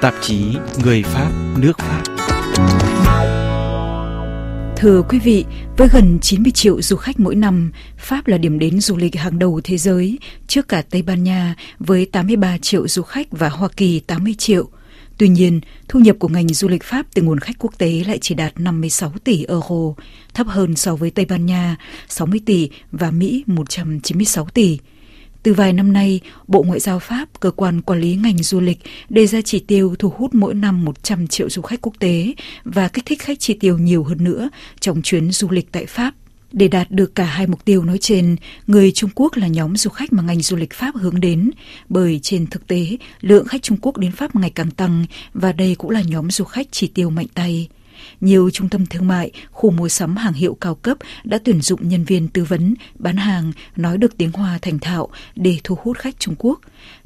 tạp chí Người Pháp, nước Pháp. Thưa quý vị, với gần 90 triệu du khách mỗi năm, Pháp là điểm đến du lịch hàng đầu thế giới, trước cả Tây Ban Nha với 83 triệu du khách và Hoa Kỳ 80 triệu. Tuy nhiên, thu nhập của ngành du lịch Pháp từ nguồn khách quốc tế lại chỉ đạt 56 tỷ euro, thấp hơn so với Tây Ban Nha 60 tỷ và Mỹ 196 tỷ. Từ vài năm nay, Bộ Ngoại giao Pháp, cơ quan quản lý ngành du lịch, đề ra chỉ tiêu thu hút mỗi năm 100 triệu du khách quốc tế và kích thích khách chi tiêu nhiều hơn nữa trong chuyến du lịch tại Pháp. Để đạt được cả hai mục tiêu nói trên, người Trung Quốc là nhóm du khách mà ngành du lịch Pháp hướng đến, bởi trên thực tế, lượng khách Trung Quốc đến Pháp ngày càng tăng và đây cũng là nhóm du khách chỉ tiêu mạnh tay. Nhiều trung tâm thương mại, khu mua sắm hàng hiệu cao cấp đã tuyển dụng nhân viên tư vấn, bán hàng, nói được tiếng Hoa thành thạo để thu hút khách Trung Quốc.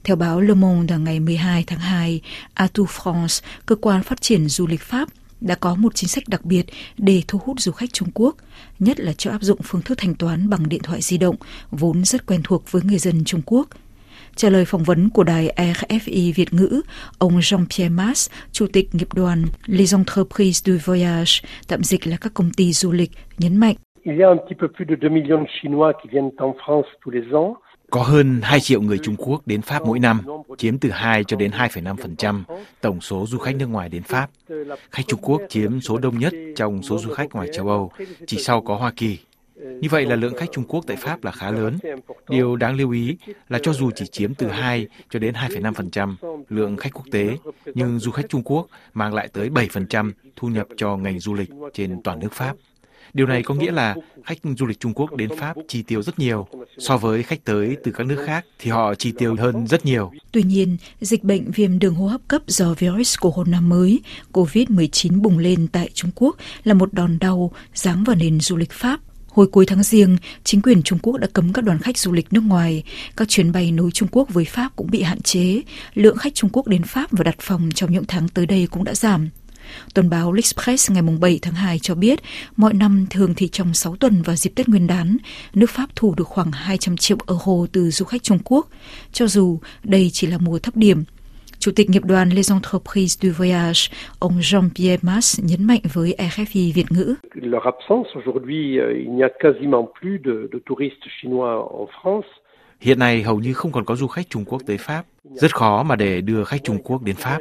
Theo báo Le Monde ngày 12 tháng 2, Atu France, cơ quan phát triển du lịch Pháp, đã có một chính sách đặc biệt để thu hút du khách Trung Quốc, nhất là cho áp dụng phương thức thanh toán bằng điện thoại di động, vốn rất quen thuộc với người dân Trung Quốc. Trả lời phỏng vấn của đài RFI Việt ngữ, ông Jean-Pierre Mas, Chủ tịch nghiệp đoàn Les Entreprises du Voyage, tạm dịch là các công ty du lịch, nhấn mạnh. Il y a un petit peu plus de 2 millions de Chinois qui viennent en France tous les ans. Có hơn 2 triệu người Trung Quốc đến Pháp mỗi năm, chiếm từ 2 cho đến 2,5% tổng số du khách nước ngoài đến Pháp. Khách Trung Quốc chiếm số đông nhất trong số du khách ngoài châu Âu, chỉ sau có Hoa Kỳ. Như vậy là lượng khách Trung Quốc tại Pháp là khá lớn. Điều đáng lưu ý là cho dù chỉ chiếm từ 2 cho đến 2,5% lượng khách quốc tế, nhưng du khách Trung Quốc mang lại tới 7% thu nhập cho ngành du lịch trên toàn nước Pháp. Điều này có nghĩa là khách du lịch Trung Quốc đến Pháp chi tiêu rất nhiều. So với khách tới từ các nước khác thì họ chi tiêu hơn rất nhiều. Tuy nhiên, dịch bệnh viêm đường hô hấp cấp do virus corona mới COVID-19 bùng lên tại Trung Quốc là một đòn đau giáng vào nền du lịch Pháp Hồi cuối tháng riêng, chính quyền Trung Quốc đã cấm các đoàn khách du lịch nước ngoài. Các chuyến bay nối Trung Quốc với Pháp cũng bị hạn chế. Lượng khách Trung Quốc đến Pháp và đặt phòng trong những tháng tới đây cũng đã giảm. Tuần báo L'Express ngày 7 tháng 2 cho biết, mọi năm thường thì trong 6 tuần vào dịp Tết Nguyên đán, nước Pháp thu được khoảng 200 triệu euro từ du khách Trung Quốc. Cho dù đây chỉ là mùa thấp điểm, Chủ tịch nghiệp đoàn Les Entreprises du Voyage, ông Jean-Pierre Mas nhấn mạnh với RFI Việt ngữ. Leur absence aujourd'hui, euh, il n'y a quasiment plus de, de touristes chinois en France. Hiện nay hầu như không còn có du khách Trung Quốc tới Pháp. Rất khó mà để đưa khách Trung Quốc đến Pháp.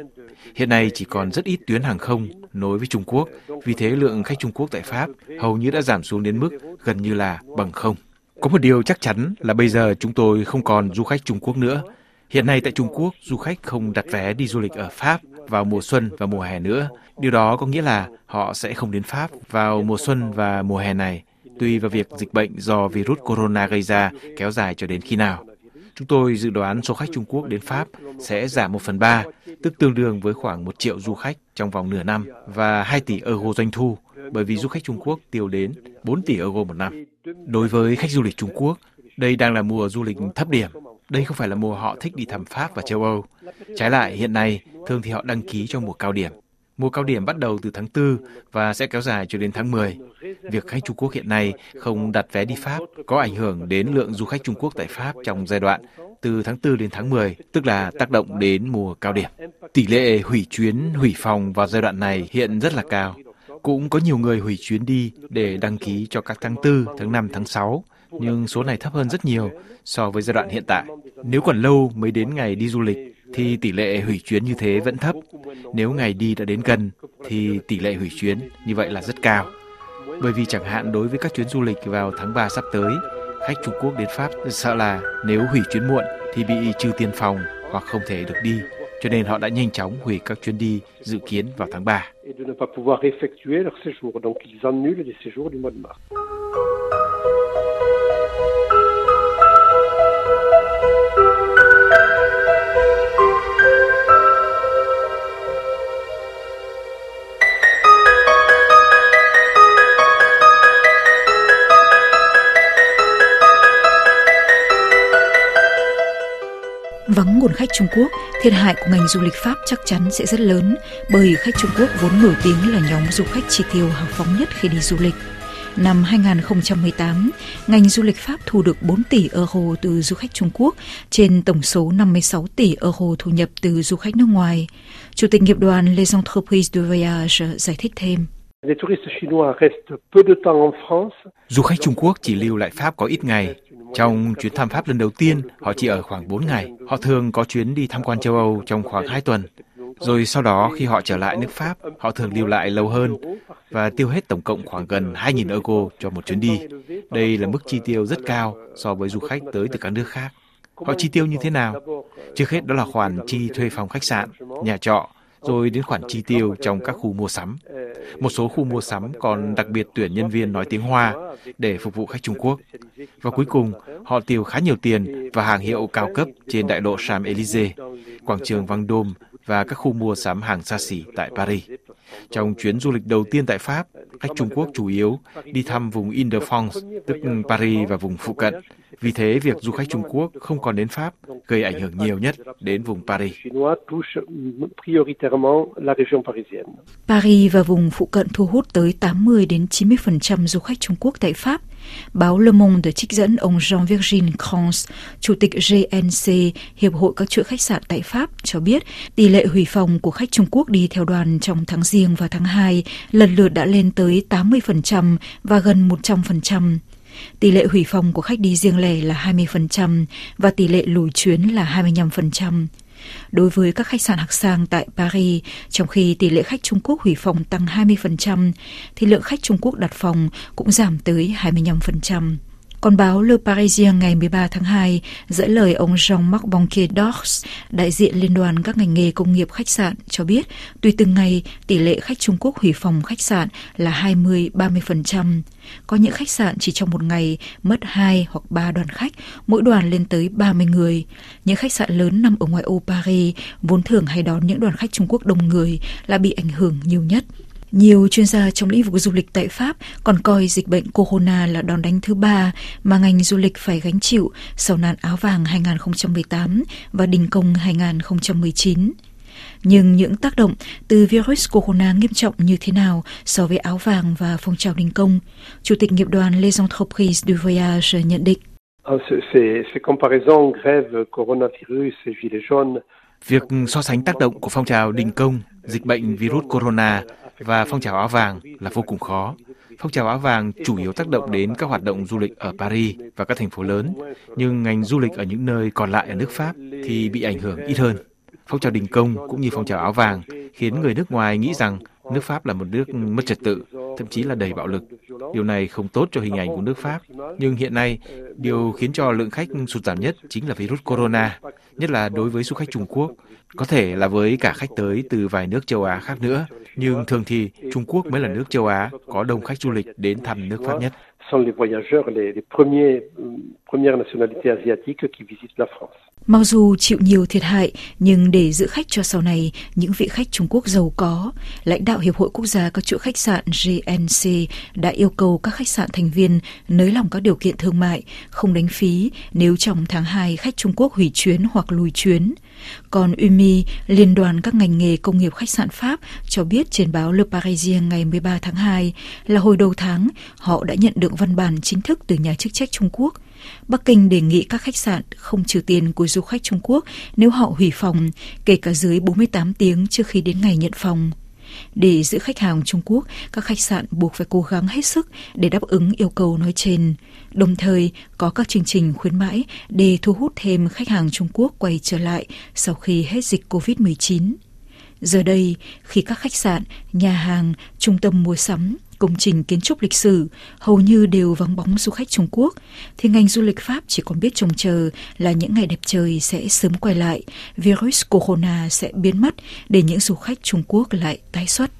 Hiện nay chỉ còn rất ít tuyến hàng không nối với Trung Quốc, vì thế lượng khách Trung Quốc tại Pháp hầu như đã giảm xuống đến mức gần như là bằng không. Có một điều chắc chắn là bây giờ chúng tôi không còn du khách Trung Quốc nữa, Hiện nay tại Trung Quốc, du khách không đặt vé đi du lịch ở Pháp vào mùa xuân và mùa hè nữa. Điều đó có nghĩa là họ sẽ không đến Pháp vào mùa xuân và mùa hè này, tùy vào việc dịch bệnh do virus corona gây ra kéo dài cho đến khi nào. Chúng tôi dự đoán số khách Trung Quốc đến Pháp sẽ giảm 1 phần 3, tức tương đương với khoảng 1 triệu du khách trong vòng nửa năm và 2 tỷ euro doanh thu, bởi vì du khách Trung Quốc tiêu đến 4 tỷ euro một năm. Đối với khách du lịch Trung Quốc, đây đang là mùa du lịch thấp điểm đây không phải là mùa họ thích đi thăm Pháp và châu Âu. Trái lại, hiện nay, thường thì họ đăng ký cho mùa cao điểm. Mùa cao điểm bắt đầu từ tháng 4 và sẽ kéo dài cho đến tháng 10. Việc khách Trung Quốc hiện nay không đặt vé đi Pháp có ảnh hưởng đến lượng du khách Trung Quốc tại Pháp trong giai đoạn từ tháng 4 đến tháng 10, tức là tác động đến mùa cao điểm. Tỷ lệ hủy chuyến, hủy phòng vào giai đoạn này hiện rất là cao. Cũng có nhiều người hủy chuyến đi để đăng ký cho các tháng 4, tháng 5, tháng 6 nhưng số này thấp hơn rất nhiều so với giai đoạn hiện tại. Nếu còn lâu mới đến ngày đi du lịch thì tỷ lệ hủy chuyến như thế vẫn thấp. Nếu ngày đi đã đến gần thì tỷ lệ hủy chuyến như vậy là rất cao. Bởi vì chẳng hạn đối với các chuyến du lịch vào tháng 3 sắp tới, khách Trung Quốc đến Pháp sợ là nếu hủy chuyến muộn thì bị trừ tiền phòng hoặc không thể được đi. Cho nên họ đã nhanh chóng hủy các chuyến đi dự kiến vào tháng 3. Vắng nguồn khách Trung Quốc, thiệt hại của ngành du lịch Pháp chắc chắn sẽ rất lớn bởi khách Trung Quốc vốn nổi tiếng là nhóm du khách chi tiêu hào phóng nhất khi đi du lịch. Năm 2018, ngành du lịch Pháp thu được 4 tỷ euro từ du khách Trung Quốc trên tổng số 56 tỷ euro thu nhập từ du khách nước ngoài. Chủ tịch nghiệp đoàn Les Entreprises de Voyage giải thích thêm. Du khách Trung Quốc chỉ lưu lại Pháp có ít ngày. Trong chuyến thăm Pháp lần đầu tiên, họ chỉ ở khoảng 4 ngày. Họ thường có chuyến đi tham quan châu Âu trong khoảng 2 tuần. Rồi sau đó khi họ trở lại nước Pháp, họ thường lưu lại lâu hơn và tiêu hết tổng cộng khoảng gần 2.000 euro cho một chuyến đi. Đây là mức chi tiêu rất cao so với du khách tới từ các nước khác. Họ chi tiêu như thế nào? Trước hết đó là khoản chi thuê phòng khách sạn, nhà trọ, rồi đến khoản chi tiêu trong các khu mua sắm. Một số khu mua sắm còn đặc biệt tuyển nhân viên nói tiếng Hoa để phục vụ khách Trung Quốc. Và cuối cùng, họ tiêu khá nhiều tiền vào hàng hiệu cao cấp trên đại lộ Champs-Élysées, quảng trường Vendôme và các khu mua sắm hàng xa xỉ tại Paris. Trong chuyến du lịch đầu tiên tại Pháp, khách Trung Quốc chủ yếu đi thăm vùng Ile-de-France, tức Paris và vùng phụ cận. Vì thế, việc du khách Trung Quốc không còn đến Pháp gây ảnh hưởng nhiều nhất đến vùng Paris. Paris và vùng phụ cận thu hút tới 80 đến 90% du khách Trung Quốc tại Pháp. Báo Le Monde trích dẫn ông Jean-Virgin Crans, chủ tịch GNC, Hiệp hội các chuỗi khách sạn tại Pháp, cho biết tỷ lệ hủy phòng của khách Trung Quốc đi theo đoàn trong tháng riêng và tháng 2 lần lượt đã lên tới 80% và gần 100%. Tỷ lệ hủy phòng của khách đi riêng lẻ là 20% và tỷ lệ lùi chuyến là 25%. Đối với các khách sạn hạng sang tại Paris, trong khi tỷ lệ khách Trung Quốc hủy phòng tăng 20%, thì lượng khách Trung Quốc đặt phòng cũng giảm tới 25%. Còn báo Le Parisien ngày 13 tháng 2 dẫn lời ông Jean-Marc Bonquier d'Ors, đại diện Liên đoàn các ngành nghề công nghiệp khách sạn cho biết, tùy từng ngày, tỷ lệ khách Trung Quốc hủy phòng khách sạn là 20-30%. Có những khách sạn chỉ trong một ngày mất 2 hoặc 3 đoàn khách, mỗi đoàn lên tới 30 người. Những khách sạn lớn nằm ở ngoại ô Paris vốn thường hay đón những đoàn khách Trung Quốc đông người là bị ảnh hưởng nhiều nhất. Nhiều chuyên gia trong lĩnh vực du lịch tại Pháp còn coi dịch bệnh corona là đòn đánh thứ ba mà ngành du lịch phải gánh chịu sau nạn áo vàng 2018 và đình công 2019. Nhưng những tác động từ virus corona nghiêm trọng như thế nào so với áo vàng và phong trào đình công? Chủ tịch nghiệp đoàn Les Entreprises du Voyage nhận định. Việc so sánh tác động của phong trào đình công, dịch bệnh virus corona và phong trào áo vàng là vô cùng khó. Phong trào áo vàng chủ yếu tác động đến các hoạt động du lịch ở Paris và các thành phố lớn, nhưng ngành du lịch ở những nơi còn lại ở nước Pháp thì bị ảnh hưởng ít hơn. Phong trào đình công cũng như phong trào áo vàng khiến người nước ngoài nghĩ rằng nước Pháp là một nước mất trật tự, thậm chí là đầy bạo lực. Điều này không tốt cho hình ảnh của nước Pháp. Nhưng hiện nay, điều khiến cho lượng khách sụt giảm nhất chính là virus corona, nhất là đối với du khách Trung Quốc. Có thể là với cả khách tới từ vài nước châu Á khác nữa, nhưng thường thì Trung Quốc mới là nước châu Á có đông khách du lịch đến thăm nước Pháp nhất. Mặc dù chịu nhiều thiệt hại, nhưng để giữ khách cho sau này, những vị khách Trung Quốc giàu có, lãnh đạo Hiệp hội Quốc gia các chuỗi khách sạn GNC đã yêu cầu các khách sạn thành viên nới lỏng các điều kiện thương mại, không đánh phí nếu trong tháng 2 khách Trung Quốc hủy chuyến hoặc lùi chuyến. Còn UMI, Liên đoàn các ngành nghề công nghiệp khách sạn Pháp, cho biết trên báo Le Parisien ngày 13 tháng 2 là hồi đầu tháng họ đã nhận được văn bản chính thức từ nhà chức trách Trung Quốc Bắc Kinh đề nghị các khách sạn không trừ tiền của du khách Trung Quốc nếu họ hủy phòng, kể cả dưới 48 tiếng trước khi đến ngày nhận phòng. Để giữ khách hàng Trung Quốc, các khách sạn buộc phải cố gắng hết sức để đáp ứng yêu cầu nói trên. Đồng thời, có các chương trình khuyến mãi để thu hút thêm khách hàng Trung Quốc quay trở lại sau khi hết dịch COVID-19. Giờ đây, khi các khách sạn, nhà hàng, trung tâm mua sắm công trình kiến trúc lịch sử hầu như đều vắng bóng du khách Trung Quốc, thì ngành du lịch Pháp chỉ còn biết trông chờ là những ngày đẹp trời sẽ sớm quay lại, virus corona sẽ biến mất để những du khách Trung Quốc lại tái xuất.